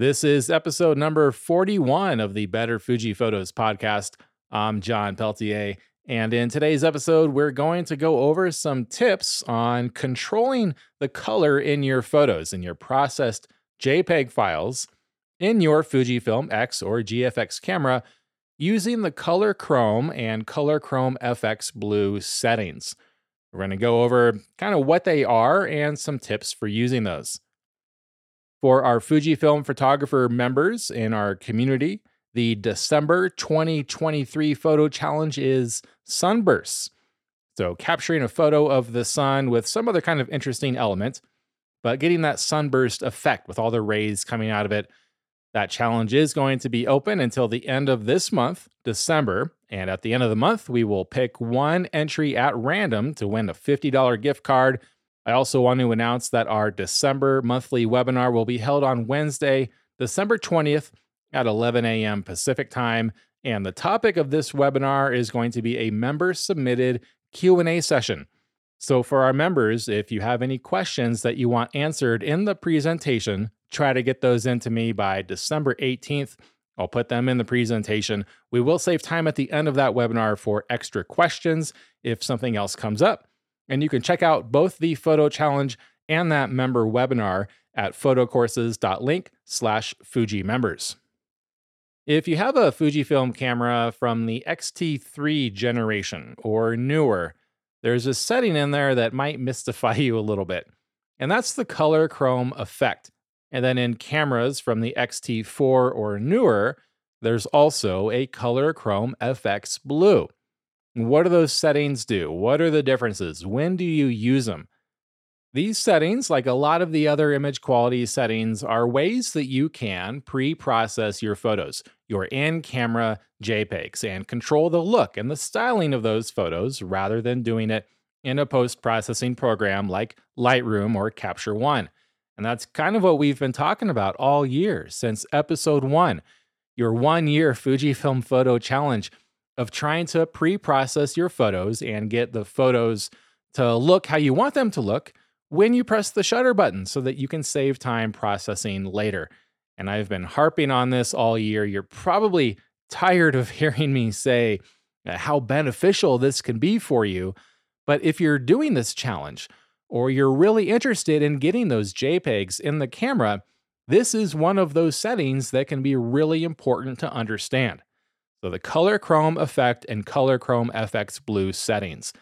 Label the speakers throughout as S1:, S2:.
S1: This is episode number 41 of the Better Fuji Photos podcast. I'm John Peltier, and in today's episode, we're going to go over some tips on controlling the color in your photos in your processed JPEG files in your Fujifilm X or GFX camera using the Color Chrome and Color Chrome FX Blue settings. We're going to go over kind of what they are and some tips for using those. For our Fujifilm photographer members in our community, the December 2023 photo challenge is sunbursts. So, capturing a photo of the sun with some other kind of interesting element, but getting that sunburst effect with all the rays coming out of it. That challenge is going to be open until the end of this month, December. And at the end of the month, we will pick one entry at random to win a $50 gift card I also want to announce that our December monthly webinar will be held on Wednesday, December 20th at 11 a.m. Pacific time, and the topic of this webinar is going to be a member submitted Q&A session. So for our members, if you have any questions that you want answered in the presentation, try to get those into me by December 18th. I'll put them in the presentation. We will save time at the end of that webinar for extra questions if something else comes up. And you can check out both the photo challenge and that member webinar at photocourses.link slash Fuji members. If you have a Fujifilm camera from the X-T3 generation or newer, there's a setting in there that might mystify you a little bit, and that's the color chrome effect. And then in cameras from the X-T4 or newer, there's also a color chrome FX blue. What do those settings do? What are the differences? When do you use them? These settings, like a lot of the other image quality settings, are ways that you can pre process your photos, your in camera JPEGs, and control the look and the styling of those photos rather than doing it in a post processing program like Lightroom or Capture One. And that's kind of what we've been talking about all year since episode one, your one year Fujifilm Photo Challenge of trying to pre process your photos and get the photos to look how you want them to look when you press the shutter button so that you can save time processing later. And I've been harping on this all year. You're probably tired of hearing me say uh, how beneficial this can be for you. But if you're doing this challenge, or you're really interested in getting those JPEGs in the camera, this is one of those settings that can be really important to understand. So the color chrome effect and color chrome FX blue settings.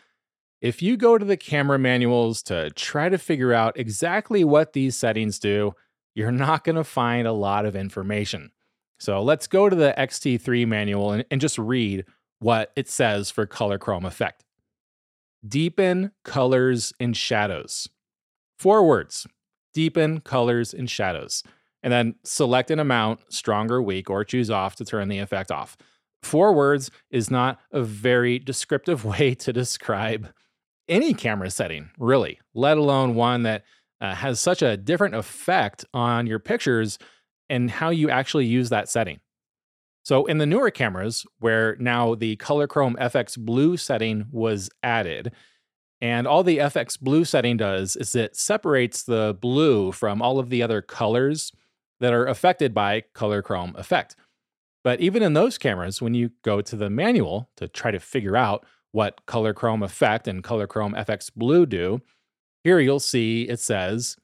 S1: If you go to the camera manuals to try to figure out exactly what these settings do, you're not going to find a lot of information. So let's go to the X-T3 manual and, and just read what it says for color chrome effect. Deepen colors and shadows. Four words deepen colors and shadows. And then select an amount, strong or weak, or choose off to turn the effect off. Four words is not a very descriptive way to describe any camera setting, really, let alone one that uh, has such a different effect on your pictures and how you actually use that setting. So, in the newer cameras, where now the Color Chrome FX Blue setting was added, and all the FX Blue setting does is it separates the blue from all of the other colors that are affected by Color Chrome effect. But even in those cameras, when you go to the manual to try to figure out what color chrome effect and color chrome FX blue do, here you'll see it says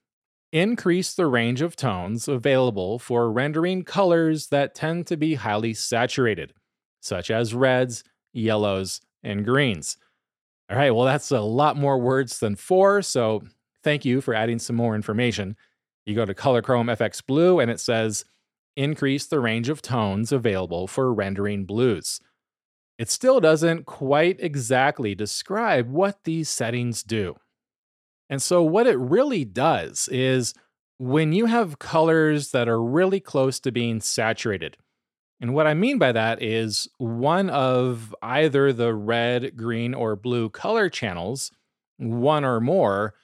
S1: increase the range of tones available for rendering colors that tend to be highly saturated, such as reds, yellows, and greens. All right, well, that's a lot more words than four, so thank you for adding some more information. You go to Color Chrome FX Blue and it says increase the range of tones available for rendering blues. It still doesn't quite exactly describe what these settings do. And so, what it really does is when you have colors that are really close to being saturated, and what I mean by that is one of either the red, green, or blue color channels, one or more,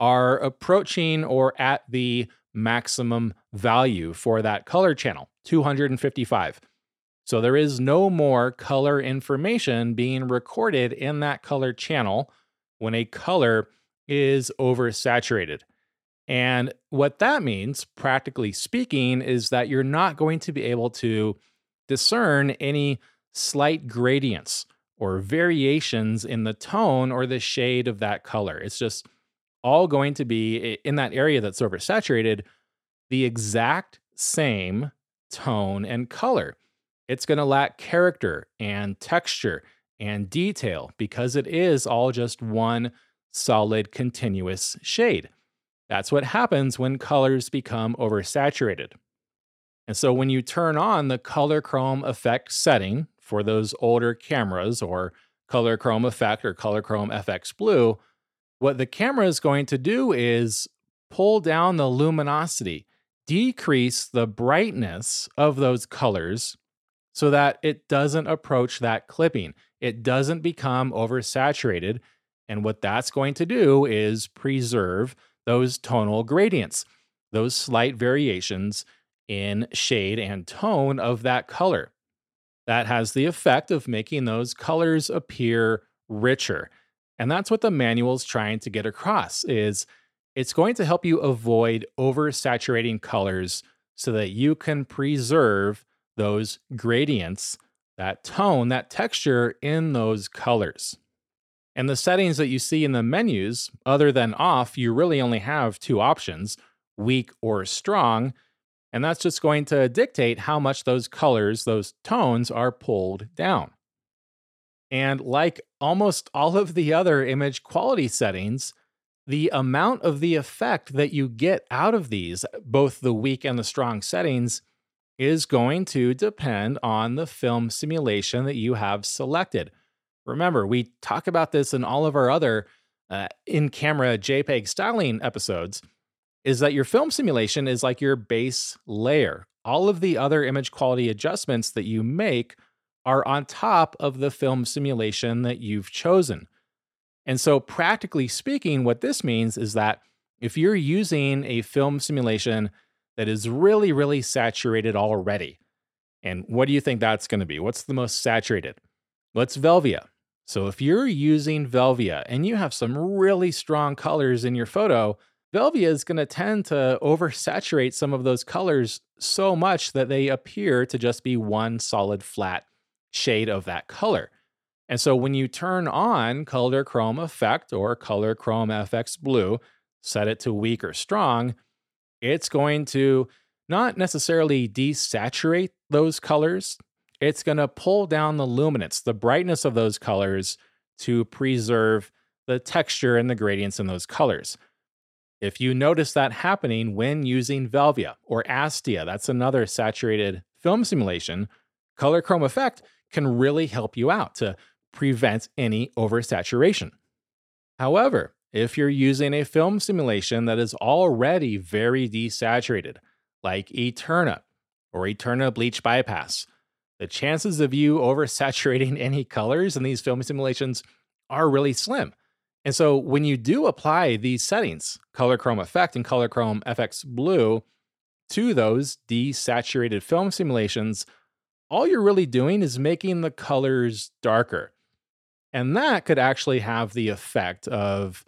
S1: are approaching or at the maximum value for that color channel 255. So there is no more color information being recorded in that color channel when a color is oversaturated. And what that means, practically speaking, is that you're not going to be able to discern any slight gradients or variations in the tone or the shade of that color. It's just all going to be in that area that's oversaturated, the exact same tone and color. It's going to lack character and texture and detail because it is all just one solid continuous shade. That's what happens when colors become oversaturated. And so when you turn on the color chrome effect setting for those older cameras or color chrome effect or color chrome FX blue, what the camera is going to do is pull down the luminosity, decrease the brightness of those colors so that it doesn't approach that clipping. It doesn't become oversaturated. And what that's going to do is preserve those tonal gradients, those slight variations in shade and tone of that color. That has the effect of making those colors appear richer. And that's what the manual is trying to get across is it's going to help you avoid oversaturating colors so that you can preserve those gradients, that tone, that texture in those colors. And the settings that you see in the menus, other than off, you really only have two options weak or strong. And that's just going to dictate how much those colors, those tones are pulled down. And like almost all of the other image quality settings, the amount of the effect that you get out of these, both the weak and the strong settings, is going to depend on the film simulation that you have selected. Remember, we talk about this in all of our other uh, in camera JPEG styling episodes is that your film simulation is like your base layer. All of the other image quality adjustments that you make are on top of the film simulation that you've chosen. And so, practically speaking, what this means is that if you're using a film simulation that is really, really saturated already, and what do you think that's going to be? What's the most saturated? What's Velvia. So if you're using Velvia and you have some really strong colors in your photo, Velvia is going to tend to oversaturate some of those colors so much that they appear to just be one solid flat shade of that color. And so when you turn on Color Chrome Effect or Color Chrome FX Blue, set it to weak or strong, it's going to not necessarily desaturate those colors it's going to pull down the luminance, the brightness of those colors to preserve the texture and the gradients in those colors. If you notice that happening when using Velvia or Astia, that's another saturated film simulation, Color Chrome Effect can really help you out to prevent any oversaturation. However, if you're using a film simulation that is already very desaturated, like Eterna or Eterna Bleach Bypass, the chances of you oversaturating any colors in these film simulations are really slim. And so when you do apply these settings, color chrome effect and color chrome FX blue, to those desaturated film simulations, all you're really doing is making the colors darker. And that could actually have the effect of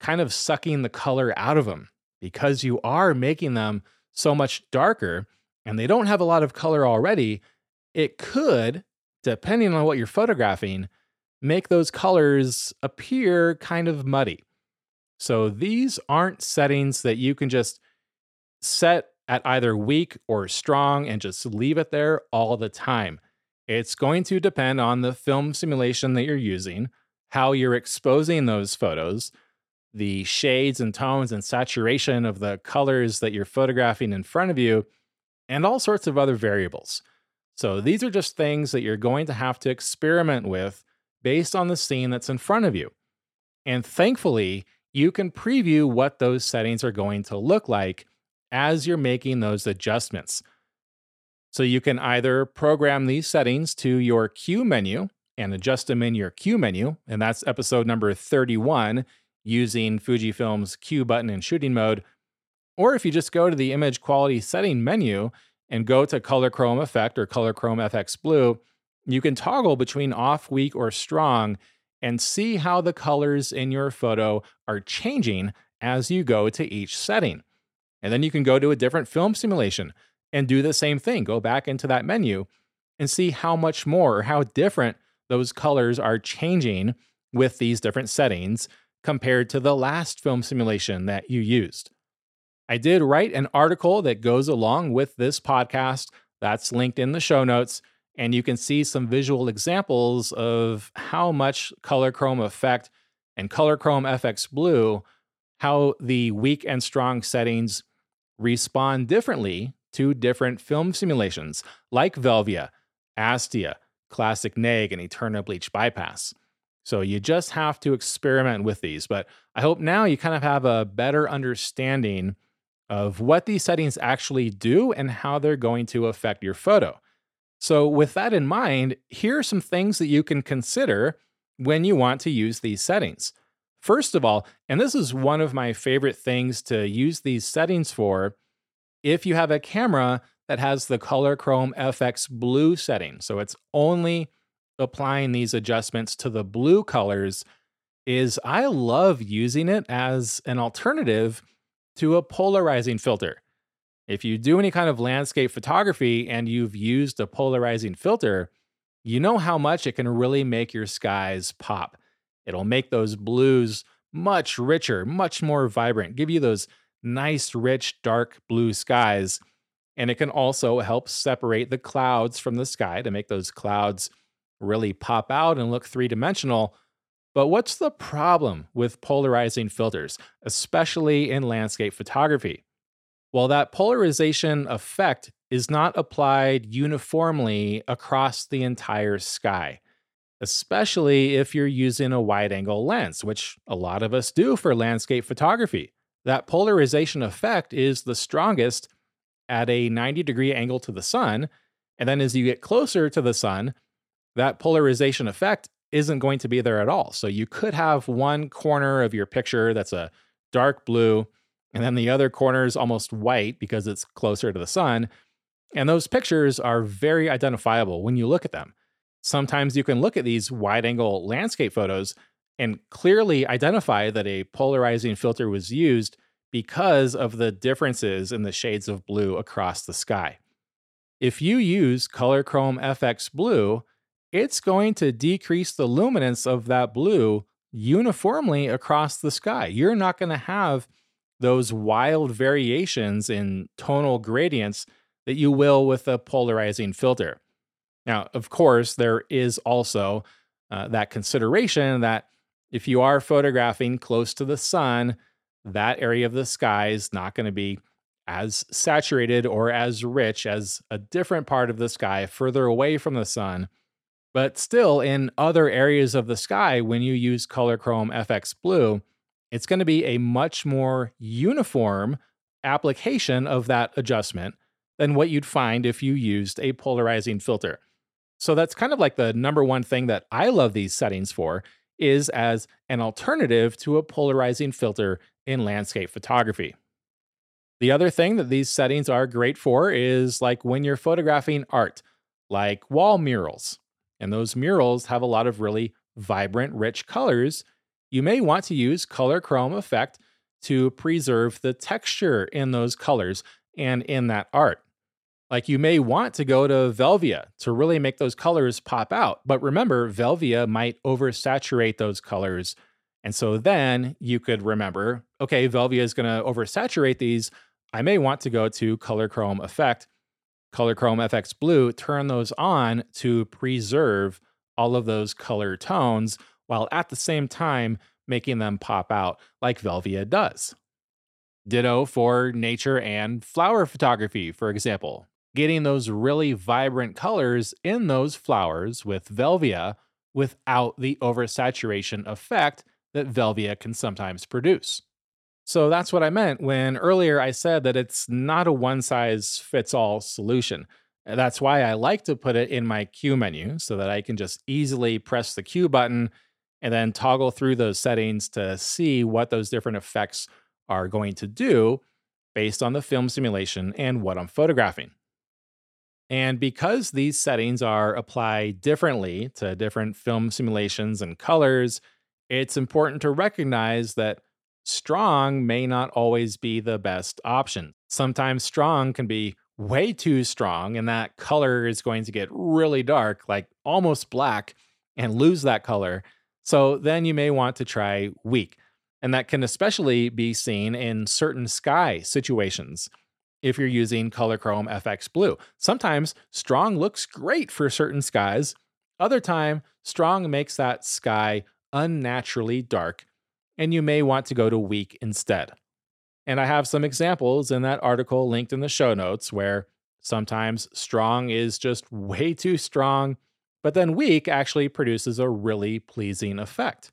S1: kind of sucking the color out of them because you are making them so much darker and they don't have a lot of color already it could, depending on what you're photographing, make those colors appear kind of muddy. So these aren't settings that you can just set at either weak or strong and just leave it there all the time. It's going to depend on the film simulation that you're using, how you're exposing those photos, the shades and tones and saturation of the colors that you're photographing in front of you, and all sorts of other variables. So these are just things that you're going to have to experiment with based on the scene that's in front of you. And thankfully, you can preview what those settings are going to look like as you're making those adjustments. So you can either program these settings to your Q menu and adjust them in your Q menu, and that's episode number 31 using Fujifilm's Q button in shooting mode. Or if you just go to the image quality setting menu and go to Color Chrome Effect or Color Chrome FX Blue, you can toggle between off, weak, or strong and see how the colors in your photo are changing as you go to each setting. And then you can go to a different film simulation and do the same thing. Go back into that menu and see how much more or how different those colors are changing with these different settings compared to the last film simulation that you used. I did write an article that goes along with this podcast that's linked in the show notes, and you can see some visual examples of how much color chrome effect and color chrome FX blue, how the weak and strong settings respond differently to different film simulations like Velvia, Astia, Classic Neg, and Eterna Bleach Bypass. So you just have to experiment with these. But I hope now you kind of have a better understanding of what these settings actually do and how they're going to affect your photo. So, with that in mind, here are some things that you can consider when you want to use these settings. First of all, and this is one of my favorite things to use these settings for, if you have a camera that has the Color Chrome FX blue setting, so it's only applying these adjustments to the blue colors, is I love using it as an alternative to a polarizing filter. If you do any kind of landscape photography and you've used a polarizing filter, you know how much it can really make your skies pop. It'll make those blues much richer, much more vibrant, give you those nice, rich, dark blue skies. And it can also help separate the clouds from the sky to make those clouds really pop out and look three dimensional. But what's the problem with polarizing filters, especially in landscape photography? Well, that polarization effect is not applied uniformly across the entire sky, especially if you're using a wide angle lens, which a lot of us do for landscape photography. That polarization effect is the strongest at a 90 degree angle to the sun. And then as you get closer to the sun, that polarization effect isn't going to be there at all. So you could have one corner of your picture that's a dark blue, and then the other corner is almost white because it's closer to the sun. And those pictures are very identifiable when you look at them. Sometimes you can look at these wide angle landscape photos and clearly identify that a polarizing filter was used because of the differences in the shades of blue across the sky. If you use Color Chrome FX Blue, it's going to decrease the luminance of that blue uniformly across the sky. You're not going to have those wild variations in tonal gradients that you will with a polarizing filter. Now, of course, there is also uh, that consideration that if you are photographing close to the sun, that area of the sky is not going to be as saturated or as rich as a different part of the sky further away from the sun. But still, in other areas of the sky, when you use Color Chrome FX Blue, it's going to be a much more uniform application of that adjustment than what you'd find if you used a polarizing filter. So that's kind of like the number one thing that I love these settings for is as an alternative to a polarizing filter in landscape photography. The other thing that these settings are great for is like when you're photographing art, like wall murals and those murals have a lot of really vibrant, rich colors, you may want to use color chrome effect to preserve the texture in those colors and in that art. Like you may want to go to Velvia to really make those colors pop out. But remember, Velvia might oversaturate those colors. And so then you could remember, okay, Velvia is going to oversaturate these. I may want to go to Color Chrome Effect Color Chrome FX Blue, turn those on to preserve all of those color tones while at the same time making them pop out like Velvia does. Ditto for nature and flower photography, for example. Getting those really vibrant colors in those flowers with Velvia without the oversaturation effect that Velvia can sometimes produce. So that's what I meant when earlier I said that it's not a one size fits all solution. That's why I like to put it in my Q menu so that I can just easily press the Q button and then toggle through those settings to see what those different effects are going to do based on the film simulation and what I'm photographing. And because these settings are applied differently to different film simulations and colors, it's important to recognize that strong may not always be the best option. Sometimes strong can be way too strong, and that color is going to get really dark, like almost black, and lose that color. So then you may want to try weak. And that can especially be seen in certain sky situations if you're using Color Chrome FX Blue. Sometimes strong looks great for certain skies. Other time, strong makes that sky unnaturally dark, and you may want to go to weak instead. And I have some examples in that article linked in the show notes where sometimes strong is just way too strong, but then weak actually produces a really pleasing effect.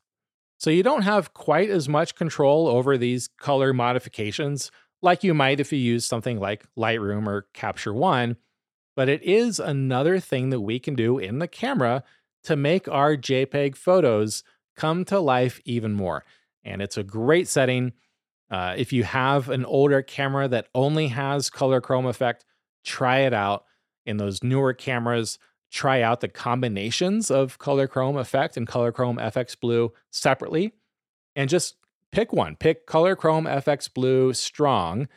S1: So you don't have quite as much control over these color modifications like you might if you use something like Lightroom or Capture One, but it is another thing that we can do in the camera to make our JPEG photos come to life even more. And it's a great setting. Uh, if you have an older camera that only has color chrome effect, try it out. In those newer cameras, try out the combinations of color chrome effect and color chrome FX blue separately and just pick one. Pick color chrome FX blue strong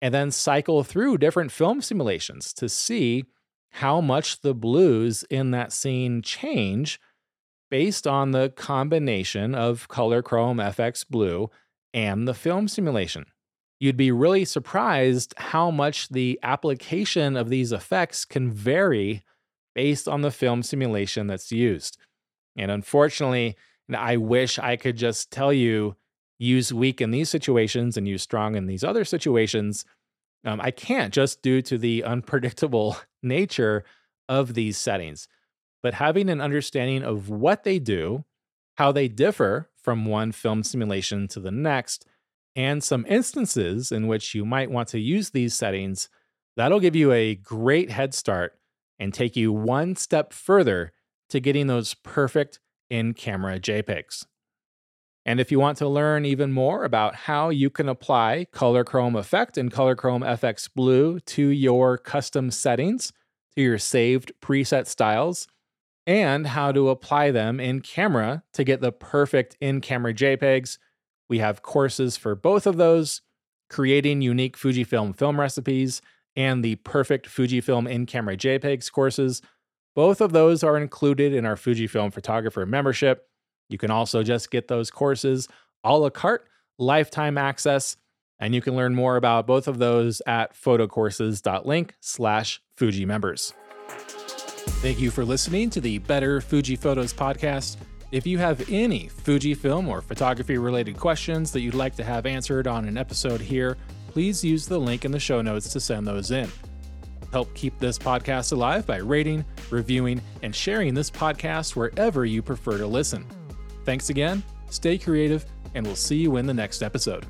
S1: and then cycle through different film simulations to see how much the blues in that scene change based on the combination of Color Chrome FX Blue and the film simulation. You'd be really surprised how much the application of these effects can vary based on the film simulation that's used. And unfortunately, I wish I could just tell you use weak in these situations and use strong in these other situations. Um, I can't just due to the unpredictable nature of these settings but having an understanding of what they do, how they differ from one film simulation to the next, and some instances in which you might want to use these settings, that'll give you a great head start and take you one step further to getting those perfect in camera JPEGs. And if you want to learn even more about how you can apply Color Chrome Effect and Color Chrome FX Blue to your custom settings, to your saved preset styles, and how to apply them in camera to get the perfect in camera JPEGs. We have courses for both of those creating unique Fujifilm film recipes and the perfect Fujifilm in camera JPEGs courses. Both of those are included in our Fujifilm photographer membership. You can also just get those courses a la carte, lifetime access, and you can learn more about both of those at photocourses.link slash Fuji members. Thank you for listening to the Better Fuji Photos podcast. If you have any Fujifilm or photography related questions that you'd like to have answered on an episode here, please use the link in the show notes to send those in. Help keep this podcast alive by rating, reviewing, and sharing this podcast wherever you prefer to listen. Thanks again, stay creative, and we'll see you in the next episode.